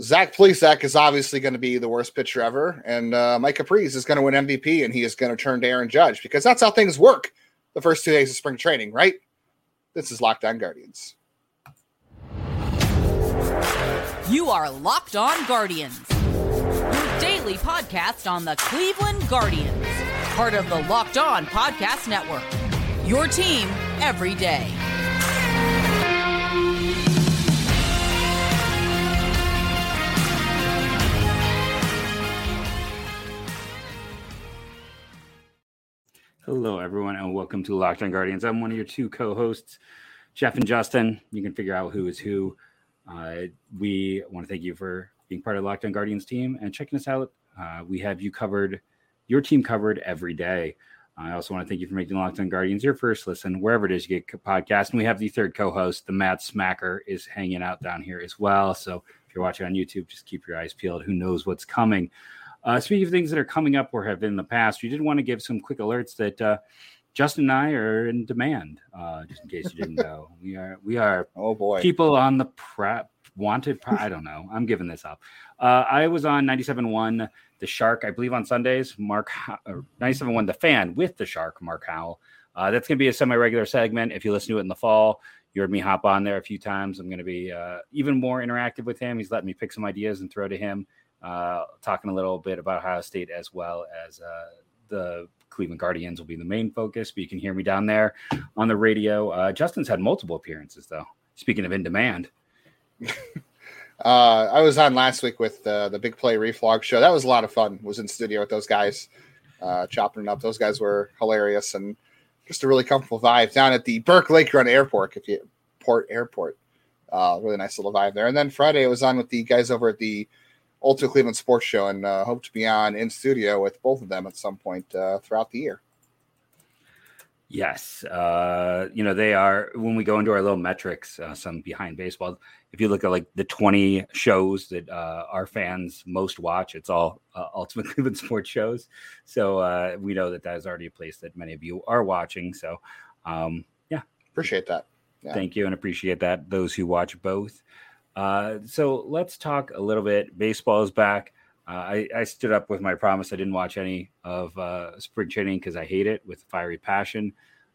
Zach Plesac is obviously going to be the worst pitcher ever, and uh, Micah Pries is going to win MVP, and he is going to turn to Aaron Judge because that's how things work the first two days of spring training, right? This is Locked On Guardians. You are Locked On Guardians, your daily podcast on the Cleveland Guardians, part of the Locked On Podcast Network. Your team every day. Hello, everyone, and welcome to Locked On Guardians. I'm one of your two co-hosts, Jeff and Justin. You can figure out who is who. Uh, we want to thank you for being part of On Guardians team and checking us out. Uh, we have you covered, your team covered every day. I also want to thank you for making Locked On Guardians your first listen, wherever it is you get podcast. And we have the third co-host, the Matt Smacker, is hanging out down here as well. So if you're watching on YouTube, just keep your eyes peeled. Who knows what's coming? Uh, speaking of things that are coming up or have been in the past, we did want to give some quick alerts that uh, Justin and I are in demand. Uh, just in case you didn't know, we are we are oh boy people on the prep wanted. I don't know. I'm giving this up. Uh, I was on 97.1 The Shark, I believe, on Sundays. Mark 97.1 The Fan with the Shark, Mark Howell. Uh, that's going to be a semi-regular segment. If you listen to it in the fall, you heard me hop on there a few times. I'm going to be uh, even more interactive with him. He's letting me pick some ideas and throw to him uh, talking a little bit about Ohio State as well as uh, the Cleveland Guardians will be the main focus. But you can hear me down there on the radio. Uh, Justin's had multiple appearances though. Speaking of in demand. Uh, I was on last week with the Big Play Reflog show. That was a lot of fun. Was in studio with those guys, uh, chopping it up. Those guys were hilarious and just a really comfortable vibe down at the Burke Lakefront Airport. If you port airport, uh, really nice little vibe there. And then Friday I was on with the guys over at the Ultra Cleveland Sports Show, and uh, hope to be on in studio with both of them at some point uh, throughout the year. Yes, uh, you know they are. When we go into our little metrics, uh, some behind baseball. If you look at like the twenty shows that uh, our fans most watch, it's all uh, Ultimate Cleveland Sports shows. So uh, we know that that is already a place that many of you are watching. So um, yeah, appreciate that. Yeah. Thank you and appreciate that. Those who watch both. Uh, so let's talk a little bit. Baseball is back. Uh, I, I, stood up with my promise. I didn't watch any of uh, spring training because I hate it with fiery passion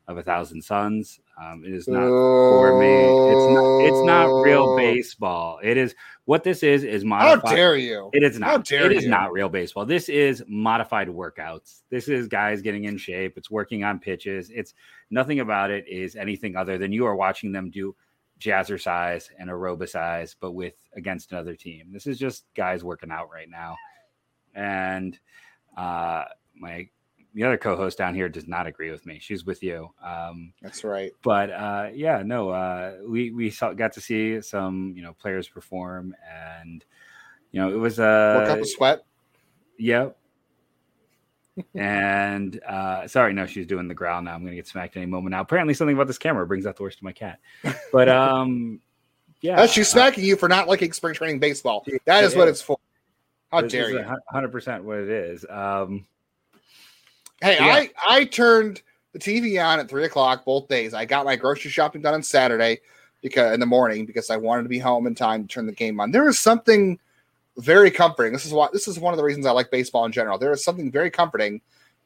of a thousand suns. Um, it is not for me. It's not. It's not real baseball. It is what this is. Is modified. How dare you? It is not. It is you? not real baseball. This is modified workouts. This is guys getting in shape. It's working on pitches. It's nothing about it is anything other than you are watching them do jazzercise and aerobicize, but with against another team. This is just guys working out right now. And uh, my the other co-host down here does not agree with me. She's with you. Um, That's right. But uh, yeah, no, uh, we we saw, got to see some you know players perform, and you know it was a work up a sweat. Yep and uh, sorry, no, she's doing the growl now. I'm going to get smacked any moment now. Apparently, something about this camera brings out the worst of my cat. But um, yeah, she's smacking uh, you for not liking spring training baseball. That is, is what it's for. How this dare you? Hundred percent what it is. Um, hey, yeah. I I turned the TV on at three o'clock both days. I got my grocery shopping done on Saturday because in the morning because I wanted to be home in time to turn the game on. There is something very comforting. This is why this is one of the reasons I like baseball in general. There is something very comforting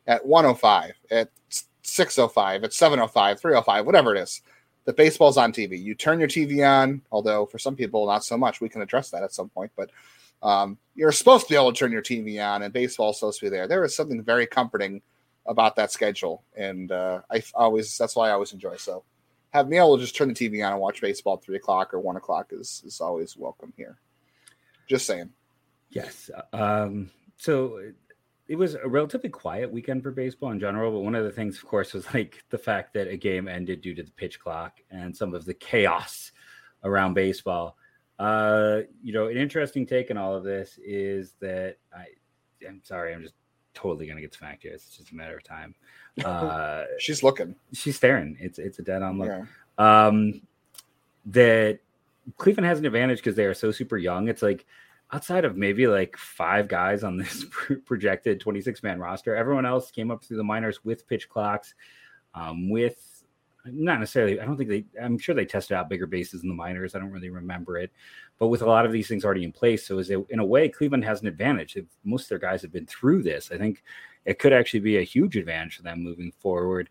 at 105, at 605, at 705, 305, whatever it is. The baseball's on TV. You turn your TV on, although for some people not so much. We can address that at some point, but um, you're supposed to be able to turn your TV on, and baseball's supposed to be there. There is something very comforting about that schedule, and uh, I always that's why I always enjoy. So, have me able to just turn the TV on and watch baseball at three o'clock or one o'clock is is always welcome here. Just saying. Yes. Um, so it was a relatively quiet weekend for baseball in general, but one of the things, of course, was like the fact that a game ended due to the pitch clock and some of the chaos around baseball. Uh, you know, an interesting take on all of this is that I, I'm sorry, I'm just totally gonna get smacked here. It's just a matter of time. Uh, she's looking. She's staring. It's it's a dead on look. Yeah. Um, that Cleveland has an advantage because they are so super young. It's like outside of maybe like five guys on this projected 26 man roster, everyone else came up through the minors with pitch clocks, um, with not necessarily. I don't think they. I'm sure they tested out bigger bases in the minors. I don't really remember it, but with a lot of these things already in place, so is it, in a way Cleveland has an advantage. If most of their guys have been through this, I think it could actually be a huge advantage for them moving forward.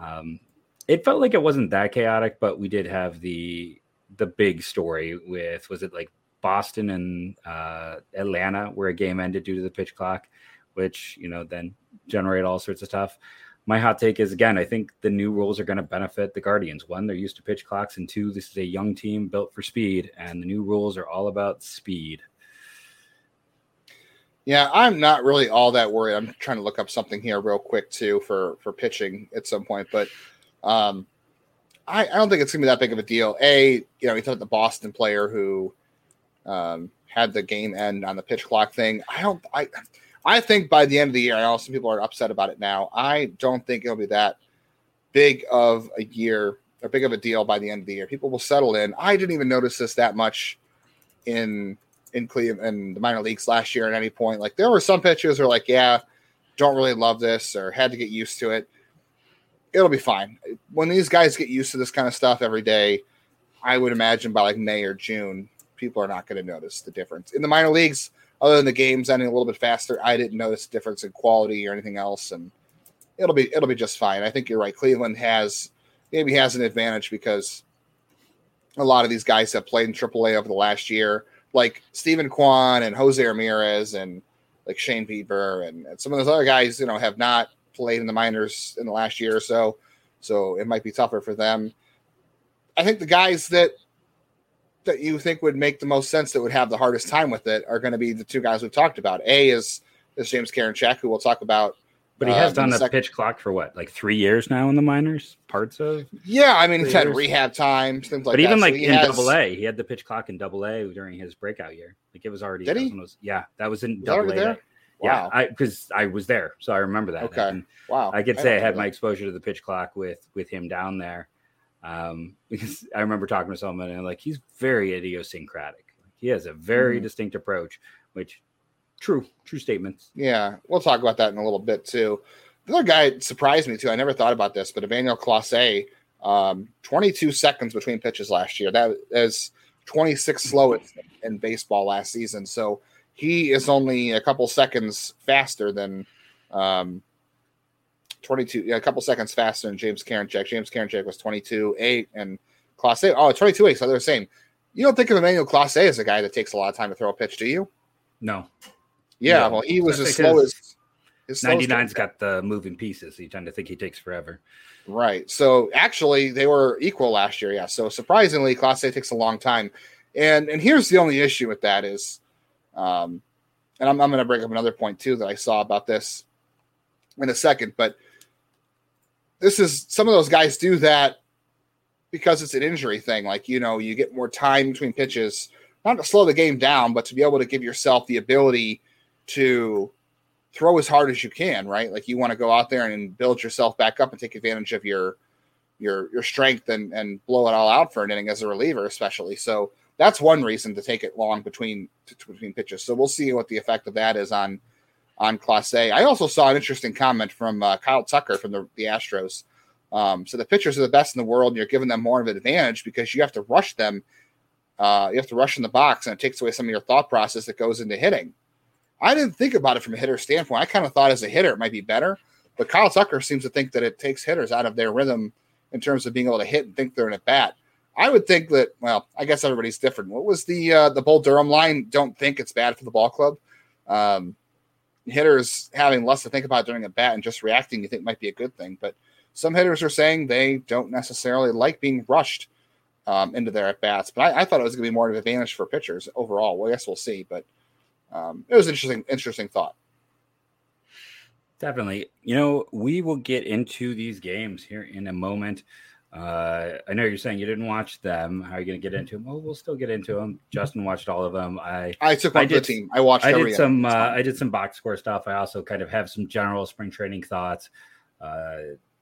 Um, it felt like it wasn't that chaotic, but we did have the the big story with was it like Boston and uh, Atlanta where a game ended due to the pitch clock, which you know then generate all sorts of stuff my hot take is again, I think the new rules are going to benefit the Guardians. One, they're used to pitch clocks, and two, this is a young team built for speed, and the new rules are all about speed. Yeah, I'm not really all that worried. I'm trying to look up something here real quick too for for pitching at some point, but um, I, I don't think it's gonna be that big of a deal. A, you know, you thought the Boston player who um, had the game end on the pitch clock thing. I don't. I I think by the end of the year, I know some people are upset about it now. I don't think it'll be that big of a year or big of a deal by the end of the year. People will settle in. I didn't even notice this that much in in Cleveland in the minor leagues last year at any point. Like there were some pitchers who are like, yeah, don't really love this or had to get used to it. It'll be fine. When these guys get used to this kind of stuff every day, I would imagine by like May or June, people are not going to notice the difference. In the minor leagues, other than the games ending a little bit faster, I didn't notice a difference in quality or anything else, and it'll be it'll be just fine. I think you're right. Cleveland has maybe has an advantage because a lot of these guys have played in AAA over the last year, like Steven Kwan and Jose Ramirez and like Shane Bieber and, and some of those other guys, you know, have not played in the minors in the last year or so. So it might be tougher for them. I think the guys that that you think would make the most sense that would have the hardest time with it are going to be the two guys we've talked about. A is is James Karinchak, who we'll talk about. But he has uh, done a second. pitch clock for what, like three years now in the minors? Parts of yeah, I mean he's had rehab time, things like but that. But even like so in has... Double A, he had the pitch clock in Double A during his breakout year. Like it was already. Did he? Was, yeah, that was in Double A. Wow. Yeah, I because I was there, so I remember that. Okay. And wow. I could say I, I had that. my exposure to the pitch clock with with him down there. Um, because I remember talking to someone and like he's very idiosyncratic. He has a very mm-hmm. distinct approach, which true, true statements. Yeah, we'll talk about that in a little bit too. The other guy surprised me too. I never thought about this, but Emmanuel Clase, um, 22 seconds between pitches last year. That is 26 slowest in baseball last season. So he is only a couple seconds faster than um, 22, yeah, a couple seconds faster than James Karinchak. James Karinchak was 22 8 and Clase, oh, 22 8. So they're the same. You don't think of Emmanuel Clase as a guy that takes a lot of time to throw a pitch, do you? No. Yeah, no. well, he was as slow as. 99's got the moving pieces. you tend to think he takes forever. Right. So actually, they were equal last year. Yeah. So surprisingly, Clase takes a long time. And and here's the only issue with that is, um, and I'm, I'm going to bring up another point too that I saw about this in a second. But this is some of those guys do that because it's an injury thing. Like, you know, you get more time between pitches, not to slow the game down, but to be able to give yourself the ability to throw as hard as you can, right? Like you want to go out there and build yourself back up and take advantage of your your your strength and and blow it all out for an inning as a reliever, especially. So that's one reason to take it long between between pitches. So we'll see what the effect of that is on on Clase. I also saw an interesting comment from uh, Kyle Tucker from the, the Astros. Um, so the pitchers are the best in the world, and you're giving them more of an advantage because you have to rush them. Uh, you have to rush in the box, and it takes away some of your thought process that goes into hitting. I didn't think about it from a hitter standpoint. I kind of thought as a hitter it might be better, but Kyle Tucker seems to think that it takes hitters out of their rhythm in terms of being able to hit and think they're in a bat. I would think that. Well, I guess everybody's different. What was the uh, the Bull Durham line? Don't think it's bad for the ball club. Um, hitters having less to think about during a bat and just reacting, you think might be a good thing. But some hitters are saying they don't necessarily like being rushed um, into their at bats. But I, I, thought it was going to be more of an advantage for pitchers overall. Well, I guess we'll see. But um, it was interesting, interesting thought. Definitely. You know, we will get into these games here in a moment. Uh, I know you're saying you didn't watch them. How are you going to get into them? Well, we'll still get into them. Justin watched all of them. I I took one I did, the team. I watched. I did some. Uh, I did some box score stuff. I also kind of have some general spring training thoughts. Uh,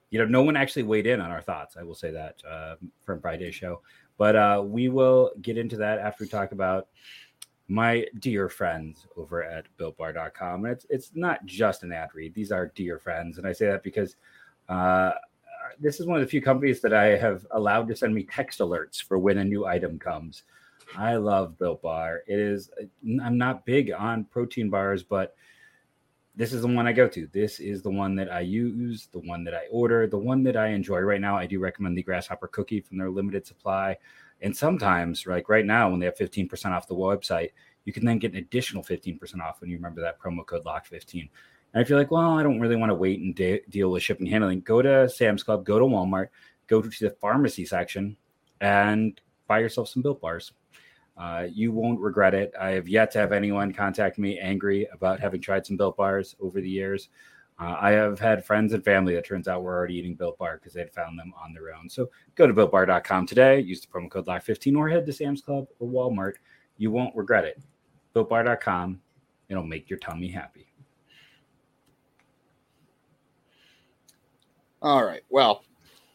you know, no one actually weighed in on our thoughts. I will say that uh, from Friday's show, but uh, we will get into that after we talk about my dear friends over at BuiltBar.com. And it's it's not just an ad read; these are dear friends, and I say that because. This is one of the few companies that I have allowed to send me text alerts for when a new item comes. I love Built Bar. It is. I'm not big on protein bars, but this is the one I go to. This is the one that I use, the one that I order, the one that I enjoy. Right now, I do recommend the Grasshopper cookie from their limited supply. And sometimes, like right now, when they have 15% off the website, you can then get an additional 15% off when you remember that promo code LOCK15. And if you're like, well, I don't really want to wait and de- deal with shipping and handling, go to Sam's Club, go to Walmart, go to the pharmacy section, and buy yourself some built bars. Uh, you won't regret it. I have yet to have anyone contact me angry about having tried some built bars over the years. Uh, I have had friends and family that turns out were already eating Built Bar because they had found them on their own. So go to builtbar.com today, use the promo code LOCK15 or head to Sam's Club or Walmart. You won't regret it. BuiltBar.com, it'll make your tummy happy. All right. Well,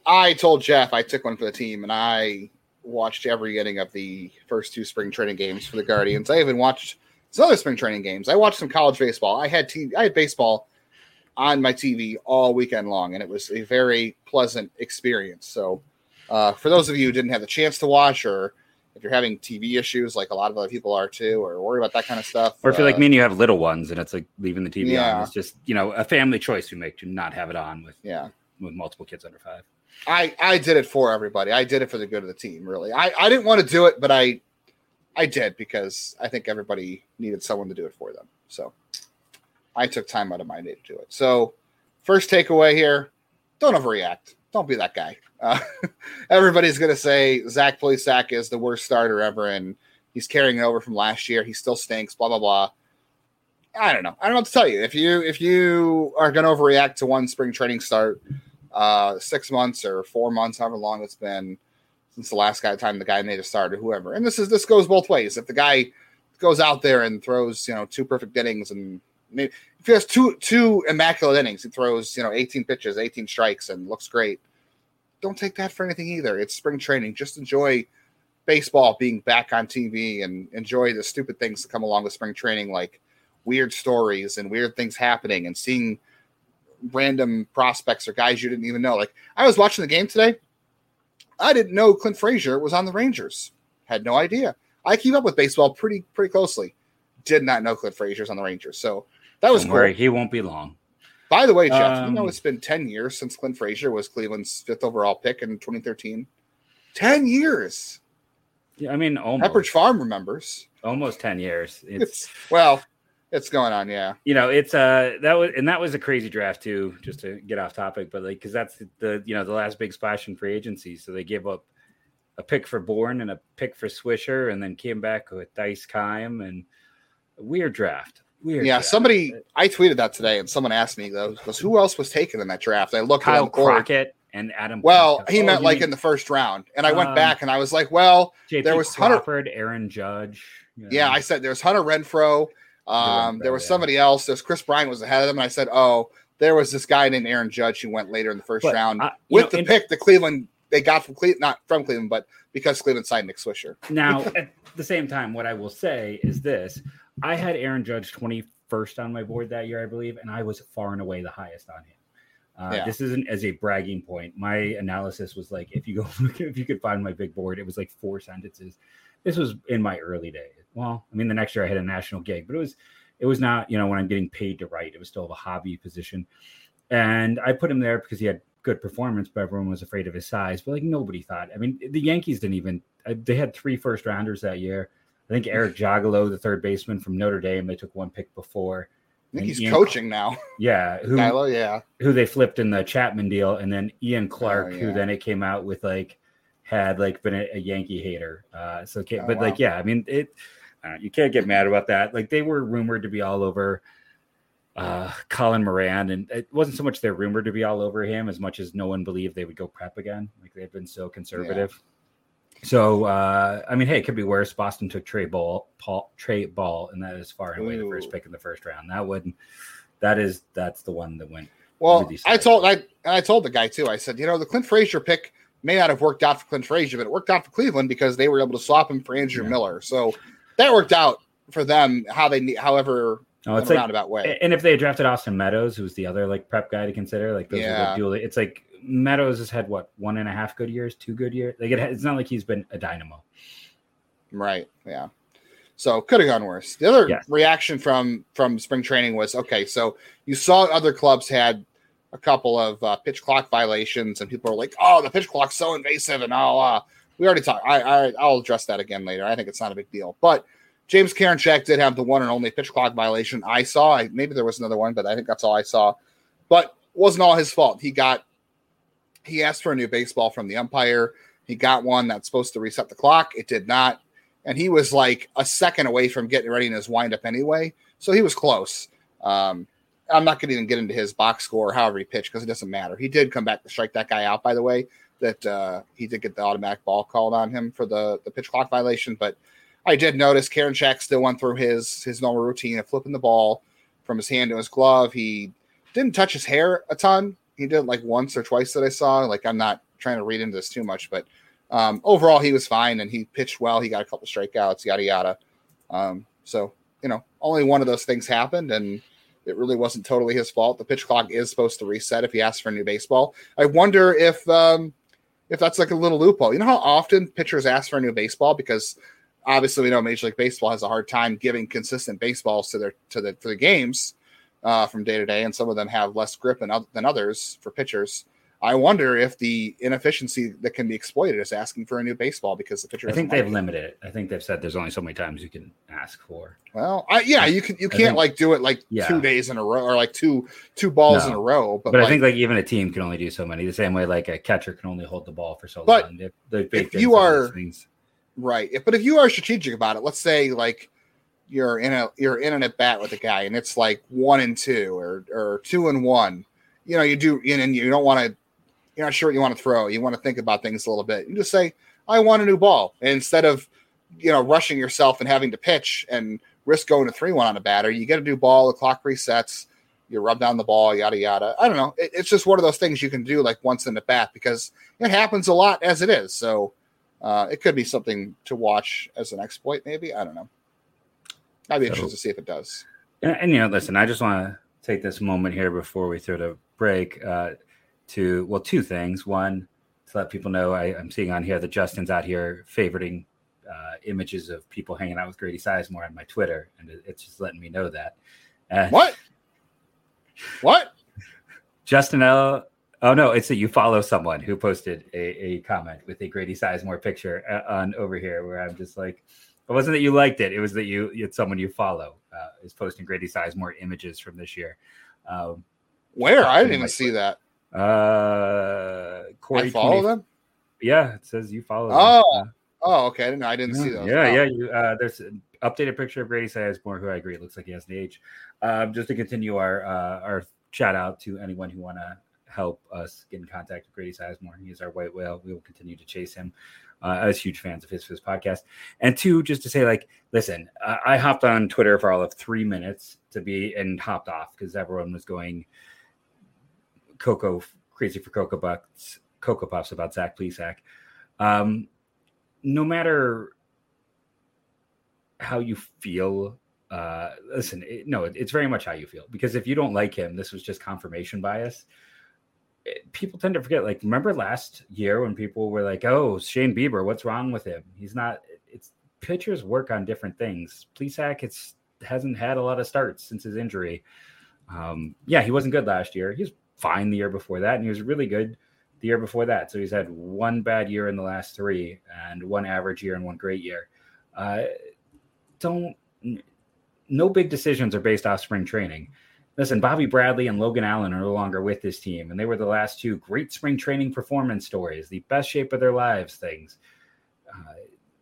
I told Jeff I took one for the team and I watched every inning of the first two spring training games for the Guardians. I even watched some other spring training games. I watched some college baseball. I had TV, I had baseball on my TV all weekend long, and it was a very pleasant experience. So, uh, for those of you who didn't have the chance to watch, or if you're having TV issues like a lot of other people are too, or worry about that kind of stuff, Or if you're uh, like me and you have little ones and it's like leaving the TV Yeah. on, it's just, you know, a family choice we make to not have it on with, yeah, with multiple kids under five. I I did it for everybody. I did it for the good of the team. Really, I I didn't want to do it, but I I did because I think everybody needed someone to do it for them. So I took time out of my day to do it. So first takeaway here: don't overreact. Don't be that guy. Uh, everybody's gonna say Zach Plesac is the worst starter ever, and he's carrying it over from last year. He still stinks. Blah blah blah. I don't know. I don't know what to tell you. If you if you are gonna overreact to one spring training start, uh, six months or four months, however long it's been since the last guy time the guy made a start or whoever. And this is this goes both ways. If the guy goes out there and throws you know two perfect innings and maybe if he has two two immaculate innings, he throws you know 18 pitches, 18 strikes, and looks great. Don't take that for anything either. It's spring training. Just enjoy baseball being back on TV and enjoy the stupid things that come along with spring training, like weird stories and weird things happening and seeing random prospects or guys you didn't even know. Like I was watching the game today. I didn't know Clint Frazier was on the Rangers. Had no idea. I keep up with baseball pretty pretty closely. Did not know Clint Frazier's on the Rangers. So that was Don't cool. worry, he won't be long. By the way, Jeff, you know Um, it's been 10 years since Clint Frazier was Cleveland's fifth overall pick in 2013. 10 years. Yeah, I mean, almost, Pepperidge Farm remembers. almost 10 years. It's, It's well, it's going on, yeah. you know, it's uh that was and that was a crazy draft too, just to get off topic, but like because that's the you know the last big splash in free agency. So they gave up a pick for Bourn and a pick for Swisher, and then came back with Dice Kime and a weird draft. Weird. Yeah, draft. somebody I tweeted that today and someone asked me though, goes, who else was taken in that draft? I looked Kyle board. Crockett and Adam. Well, he Oh, meant like mean in the first round. And I went Um, back and I was like, well, JP there was Hunter- Crawford, Aaron Judge. you yeah. I said there's Hunter Renfroe. Um, there was yeah. somebody else. There's Kris Bryant was ahead of them. And I said, oh, there was this guy named Aaron Judge who went later in the first But, round uh, with know, the in- pick the Cleveland they got from Cleveland, not from Cleveland, but because Cleveland signed Nick Swisher. Now, at the same time, what I will say is this: I had Aaron Judge twenty first on my board that year, I believe, and I was far and away the highest on him. Uh, Yeah. This isn't as a bragging point. My analysis was like, if you go, if you could find my big board, it was like four sentences. This was in my early days. Well, I mean, the next year I had a national gig, but it was, it was not, you know, when I'm getting paid to write. It was still a hobby position, and I put him there because he had good performance, but everyone was afraid of his size. But like nobody thought. I mean, the Yankees didn't even. uh, They had three first rounders that year. I think Eric Jagalo, the third baseman from Notre Dame, they took one pick before. I think he's Ian- coaching now. Yeah, who yeah. who they flipped in the Chapman deal, and then Ian Clark, Oh, who then it came out with like had like been a, a Yankee hater. Uh, so, okay, Oh, but like, yeah, I mean, it. Uh, you can't get mad about that. Like they were rumored to be all over uh, Colin Moran, and it wasn't so much they're rumored to be all over him as much as no one believed they would go prep again. Like they've been so conservative. So uh, I mean, hey, it could be worse. Boston took Trey Ball, Paul, Trey Ball, and that is far and away the first pick in the first round. That would, that is, that's the one that went Well, really I told I and I told the guy too. I said, you know, the Clint Frazier pick may not have worked out for Clint Frazier, but it worked out for Cleveland because they were able to swap him for Andrew Yeah. Miller. So that worked out for them. How they however, in it's like roundabout way. And if they drafted Austin Meadows, who's the other like prep guy to consider, like those are Yeah. dual, it's like Meadows has had what one and a half good years, two good years. Like it, it's not like he's been a dynamo. Right. Yeah. So could have gone worse. The other yes. reaction from from spring training was okay. So you saw other clubs had a couple of uh, pitch clock violations, and people are like, "Oh, the pitch clock's so invasive," and all. Uh, we already talked. I, I I'll address that again later. I think it's not a big deal, but James Karinchak did have the one and only pitch clock violation I saw. I, maybe there was another one, but I think that's all I saw. But wasn't all his fault. He got he asked for a new baseball from the umpire. He got one that's supposed to reset the clock. It did not. And he was like a second away from getting ready in his windup anyway. So he was close. Um, I'm not going to even get into his box score, however he pitched, because it doesn't matter. He did come back to strike that guy out, by the way. That uh, he did get the automatic ball called on him for the, the pitch clock violation. But I did notice Karinchak still went through his his normal routine of flipping the ball from his hand to his glove. He didn't touch his hair a ton. He did like once or twice that I saw. Like I'm not trying to read into this too much, but um, overall he was fine and he pitched well. He got a couple strikeouts, yada yada. Um, so you know, only one of those things happened, and it really wasn't totally his fault. The pitch clock is supposed to reset if he asks for a new baseball. I wonder if um, if that's like a little loophole. You know how often pitchers ask for a new baseball because obviously we know Major League Baseball has a hard time giving consistent baseballs to their to the to the games uh, from day to day, and some of them have less grip than, than others for pitchers. I wonder if the inefficiency that can be exploited is asking for a new baseball because the pitcher. I think they've limited it. I think they've said there's only so many times you can ask for. Well, I, yeah, you can. You can't think, like do it like yeah. two days in a row or like two two balls no. in a row. But, but like, I think like even a team can only do so many. The same way like a catcher can only hold the ball for so but long. If, if you are right, but if you are strategic about it, let's say like you're in a you're in an at bat with a guy and it's like one and two or or two and one. You know, you do and you don't want to you're not sure what you want to throw. You want to think about things a little bit. You just say, I want a new ball. And instead of, you know, rushing yourself and having to pitch and risk going to 3 1 on a batter, you get a new ball, the clock resets, you rub down the ball, yada, yada. I don't know. It, it's just one of those things you can do like once in the bat because it happens a lot as it is. So uh, it could be something to watch as an exploit, maybe. I don't know. I'd be so, interested to see if it does. And, and, you know, listen, I just want to take this moment here before we throw the break. Uh, to well, two things. One, to let people know I, am seeing on here that Justin's out here favoriting uh, images of people hanging out with Grady Sizemore on my Twitter, and it, it's just letting me know that. Uh, what? What? Justin L. Oh no, it's that you follow someone who posted a, a comment with a Grady Sizemore picture uh, on over here, where I'm just like, it wasn't that you liked it; it was that you it's someone you follow uh, is posting Grady Sizemore images from this year. Um, Where I didn't even see that. Uh, Corey I follow 20, them. Yeah, it says you follow. Oh, them. oh, okay. I didn't. I didn't yeah, see those. Yeah, oh. yeah. You, uh, there's an updated picture of Grady Sizemore, who I agree it looks like he has the age. Um, just to continue our uh, our shout out to anyone who want to help us get in contact with Grady Sizemore. He is our white whale. We will continue to chase him. Uh, as huge fans of his for this podcast. And two, just to say, like, listen, I hopped on Twitter for all of three minutes to be and hopped off because everyone was going Coco crazy for Cocoa Bucks, Cocoa Puffs about Zach Plesac. Um, no matter how you feel, uh, listen, it, no, it, it's very much how you feel because if you don't like him, this was just confirmation bias. It, people tend to forget. Like, remember last year when people were like, "Oh, Shane Bieber, what's wrong with him? He's not." It's pitchers work on different things. Plesac, it's hasn't had a lot of starts since his injury. Um, yeah, he wasn't good last year. He's fine the year before that, and he was really good the year before that. So he's had one bad year in the last three, and one average year and one great year. Uh, don't no big decisions are based off spring training. Listen, Bobby Bradley and Logan Allen are no longer with this team, and they were the last two great spring training performance stories, the best shape of their lives things. Uh,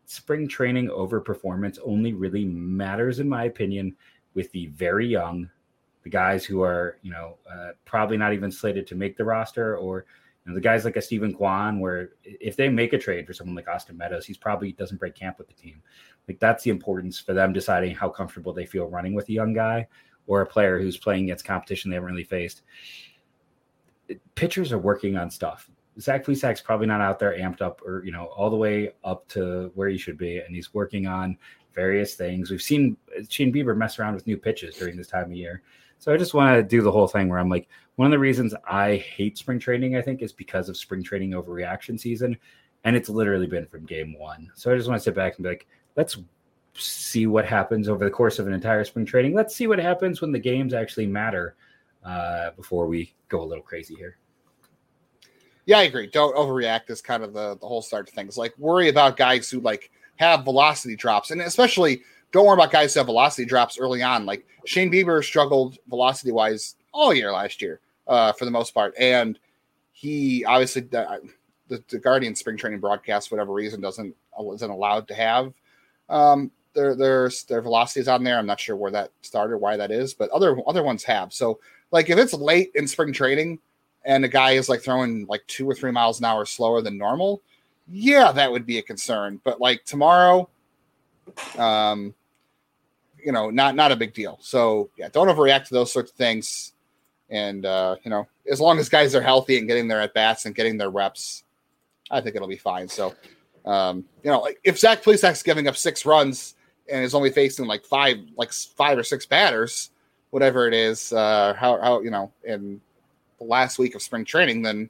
spring training over performance only really matters, in my opinion, with the very young the guys who are, you know, uh, probably not even slated to make the roster, or you know, the guys like a Steven Kwan, where if they make a trade for someone like Austin Meadows, he's probably doesn't break camp with the team. Like that's the importance for them deciding how comfortable they feel running with a young guy or a player who's playing against competition they haven't really faced. Pitchers are working on stuff. Zach Plesac's probably not out there amped up or you know all the way up to where he should be, and he's working on various things. We've seen Shane Bieber mess around with new pitches during this time of year. So I just want to do the whole thing where I'm like, one of the reasons I hate spring training, I think, is because of spring training overreaction season. And it's literally been from game one. So I just want to sit back and be like, let's see what happens over the course of an entire spring training. Let's see what happens when the games actually matter uh, before we go a little crazy here. Yeah, I agree. Don't overreact is kind of the, the whole start to things. Like worry about guys who like have velocity drops, and especially don't worry about guys who have velocity drops early on. Like Shane Bieber struggled velocity wise all year last year, uh, for the most part, and he obviously the, the, the Guardian spring training broadcast, whatever reason, doesn't isn't allowed to have um, their their their velocities on there. I'm not sure where that started, why that is, but other other ones have. So like if it's late in spring training and a guy is like throwing like two or three miles an hour slower than normal, yeah, that would be a concern. But like tomorrow, um, you know, not not a big deal. So yeah, don't overreact to those sorts of things. And uh, you know, as long as guys are healthy and getting their at bats and getting their reps, I think it'll be fine. So, um, you know, if Zach Plesac's giving up six runs and is only facing like five, like five or six batters, whatever it is, uh, how how you know, in the last week of spring training, then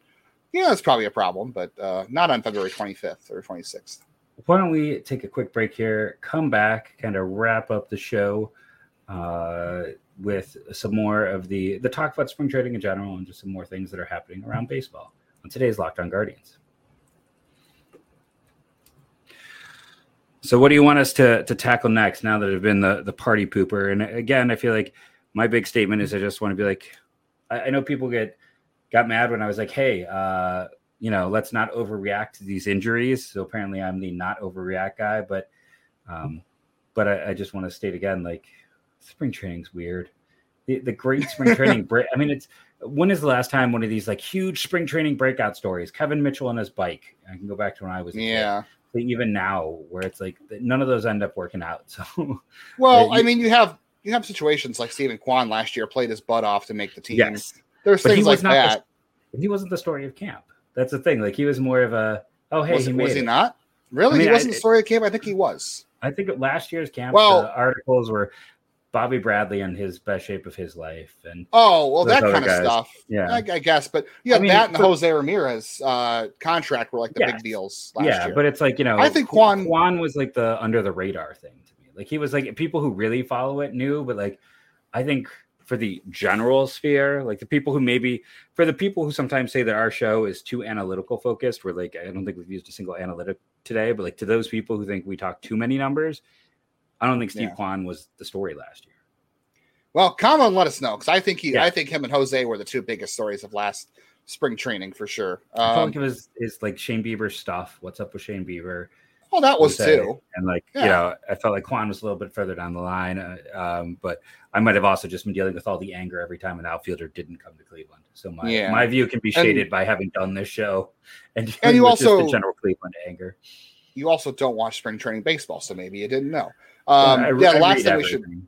yeah, it's probably a problem, but uh, not on February 25th or 26th why don't we take a quick break here, come back, kind of wrap up the show uh, with some more of the the talk about spring trading in general and just some more things that are happening around baseball on today's Locked On Guardians. So, what do you want us to to tackle next? Now that I've been the the party pooper, and again, I feel like my big statement is I just want to be like, I, I know people get got mad when I was like, hey, uh, you know, let's not overreact to these injuries. So apparently, I'm the not overreact guy. But, um, but I, I just want to state again, like spring training's weird. The, the great spring training break. I mean, it's when is the last time one of these like huge spring training breakout stories? Kevin Mitchell on his bike. I can go back to when I was yeah. Kid, even now, where it's like none of those end up working out. So, well, I mean, you have you have situations like Steven Kwan last year played his butt off to make the team. Yes, there's but things like that. The, he wasn't the story of camp. That's the thing. Like he was more of a oh hey was, he was he not really? I mean, he wasn't I, the story of camp. I think he was. I think last year's camp. Well, the articles were Bobby Bradley in his best shape of his life, and oh well, that kind of stuff. Yeah, I, I, guess. But yeah, I mean, that and Jose Ramirez uh, contract were like the big deals. yeah, year. but it's like you know, I think Juan Juan was like the under the radar thing to me. Like he was like people who really follow it knew, but like I think for the general sphere, like the people who maybe for the people who sometimes say that our show is too analytical focused, we're like, I don't think we've used a single analytic today, but like to those people who think we talk too many numbers, I don't think Steve yeah. Kwan was the story last year. Well, come on, let us know because I think he, yeah. I think him and Jose were the two biggest stories of last spring training for sure. Um, I think it was is like Shane Bieber stuff. What's up with Shane Bieber? Well, that was too. And like, yeah. you know, I felt like Kwan was a little bit further down the line. Uh, um, but I might have also just been dealing with all the anger every time an outfielder didn't come to Cleveland. So my yeah. my view can be shaded and, by having done this show and, and you also the general Cleveland anger. You also don't watch spring training baseball, so maybe you didn't know. Um, yeah, I, yeah, the last thing we should,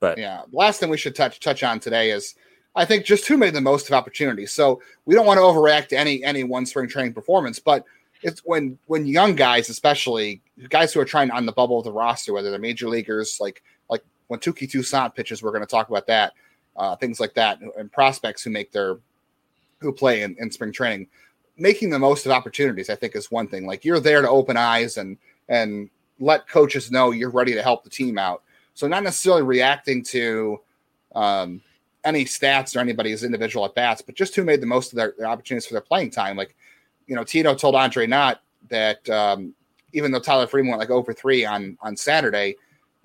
but yeah, last thing we should touch touch on today is I think just who made the most of opportunities. So we don't want to overreact to any any one spring training performance, but it's when when young guys, especially guys who are trying on the bubble of the roster, whether they're major leaguers, like like when Touki Toussaint pitches, we're going to talk about that, uh, things like that, and prospects who make their who play in, in spring training, making the most of opportunities. I think is one thing. Like you're there to open eyes and and let coaches know you're ready to help the team out. So not necessarily reacting to um, any stats or anybody's individual at bats, but just who made the most of their, their opportunities for their playing time. Like you know, Tito told Andre Knott that um, even though Tyler Freeman went like over three on on Saturday,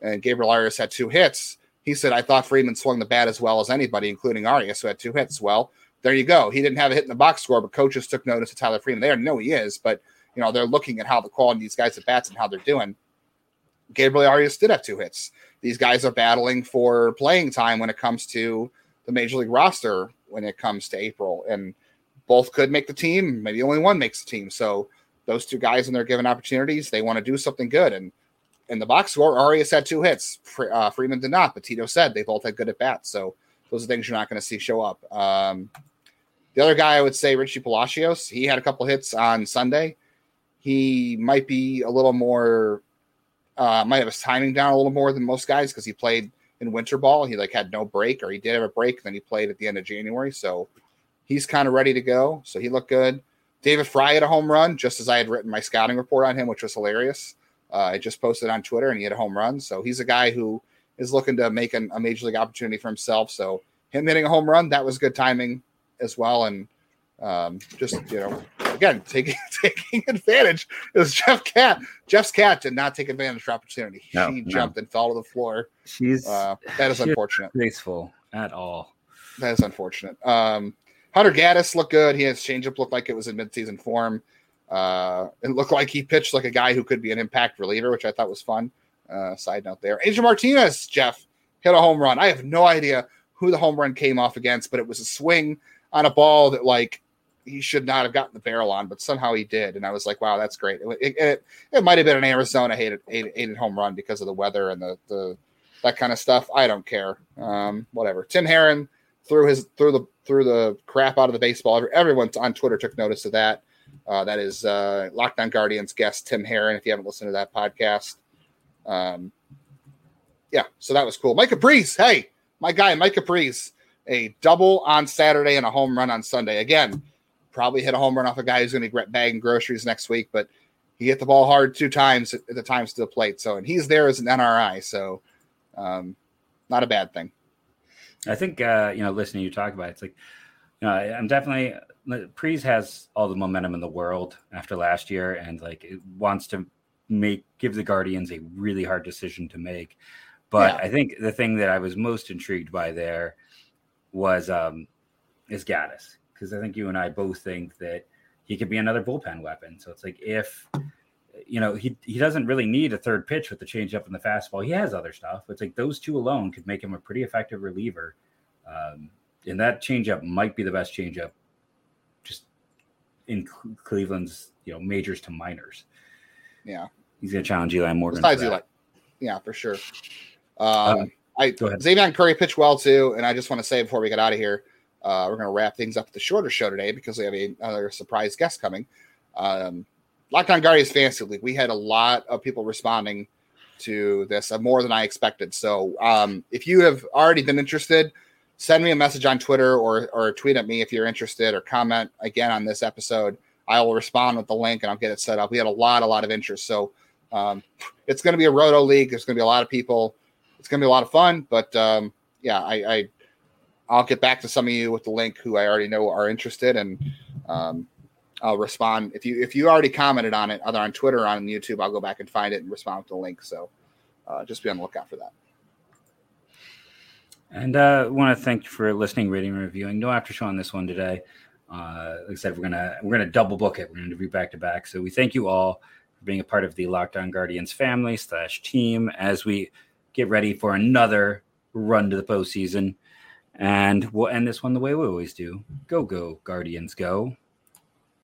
and Gabriel Arias had two hits, he said I thought Freeman swung the bat as well as anybody, including Arias, who had two hits. Well, there you go. He didn't have a hit in the box score, but coaches took notice of Tyler Freeman. They already know he is, but you know they're looking at how the quality of these guys at bats and how they're doing. Gabriel Arias did have two hits. These guys are battling for playing time when it comes to the major league roster when it comes to April and both could make the team. Maybe only one makes the team. So those two guys, when they're given opportunities, they want to do something good. And in the box score, Arias had two hits. Uh, Freeman did not, but Tito said they both had good at bats. So those are things you're not going to see show up. Um, The other guy I would say Richie Palacios. He had a couple hits on Sunday. He might be a little more, uh, might have his timing down a little more than most guys because he played in winter ball. He like had no break, or he did have a break, then he played at the end of January. So he's kind of ready to go. So he looked good. David Fry had a home run, just as I had written my scouting report on him, which was hilarious. Uh, I just posted on Twitter, and he had a home run. So he's a guy who is looking to make an, a major league opportunity for himself. So him hitting a home run, that was good timing as well. And um, just you know, again, taking taking advantage. It was Jeff Cat. Jeff's cat did not take advantage of opportunity. No, she no. jumped and fell to the floor. She's Uh, that is unfortunate. graceful at all. That is unfortunate. Um, Hunter Gaddis looked good. He has changeup looked like it was in midseason form. Uh, it looked like he pitched like a guy who could be an impact reliever, which I thought was fun. Uh, side note there. Angel Martinez, Jeff, hit a home run. I have no idea who the home run came off against, but it was a swing on a ball that like he should not have gotten the barrel on, but somehow he did. And I was like, wow, that's great. It, it, it, it might have been an Arizona hated, hated, hated home run because of the weather and the, the that kind of stuff. I don't care. Um, whatever. Tim Herron threw his threw the threw the crap out of the baseball. Every- Everyone on Twitter took notice of that. Uh, that is uh, Locked On Guardians guest Tim Herron. If you haven't listened to that podcast, um, yeah, so that was cool. Micah Pries, hey, my guy, Micah Pries, a double on Saturday and a home run on Sunday. Again, probably hit a home run off a guy who's going to be bagging groceries next week, but he hit the ball hard two times at the times to the plate. So, and he's there as an NRI, so um, not a bad thing. I think uh, you know, listening to you talk about it, it's like, you know, I- I'm definitely Pries has all the momentum in the world after last year, and like it wants to make give the Guardians a really hard decision to make. But Yeah. I think the thing that I was most intrigued by there was um is Gaddis because I think you and I both think that he could be another bullpen weapon. So it's like if you know he he doesn't really need a third pitch with the changeup and the fastball. He has other stuff. It's like those two alone could make him a pretty effective reliever. Um, and that changeup might be the best changeup, just in Cle- Cleveland's you know majors to minors. Yeah. He's going to challenge Eli Morgan. Besides, like, yeah, for sure. Um, Um, I go ahead. Xzavion Curry pitched well too, and I just want to say before we get out of here, uh, we're going to wrap things up with the shorter show today because we have a, another surprise guest coming. Um, Locked On Guardians Fantasy League. We had a lot of people responding to this, uh, more than I expected. So, um, if you have already been interested, send me a message on Twitter or or tweet at me if you're interested, or comment again on this episode. I will respond with the link and I'll get it set up. We had a lot, a lot of interest. So um, it's going to be a roto league. There's going to be a lot of people. It's going to be a lot of fun. But um, yeah, I, I I'll get back to some of you with the link who I already know are interested, and um, I'll respond if you if you already commented on it either on Twitter or on YouTube. I'll go back and find it and respond with the link. So uh, just be on the lookout for that. And uh, want to thank you for listening, reading, and reviewing. No after show on this one today. Uh, like I said, we're gonna we're gonna double book it. We're gonna be back to back. So we thank you all for being a part of the Locked On Guardians family slash team as we get ready for another run to the postseason. And we'll end this one the way we always do. Go go Guardians, go!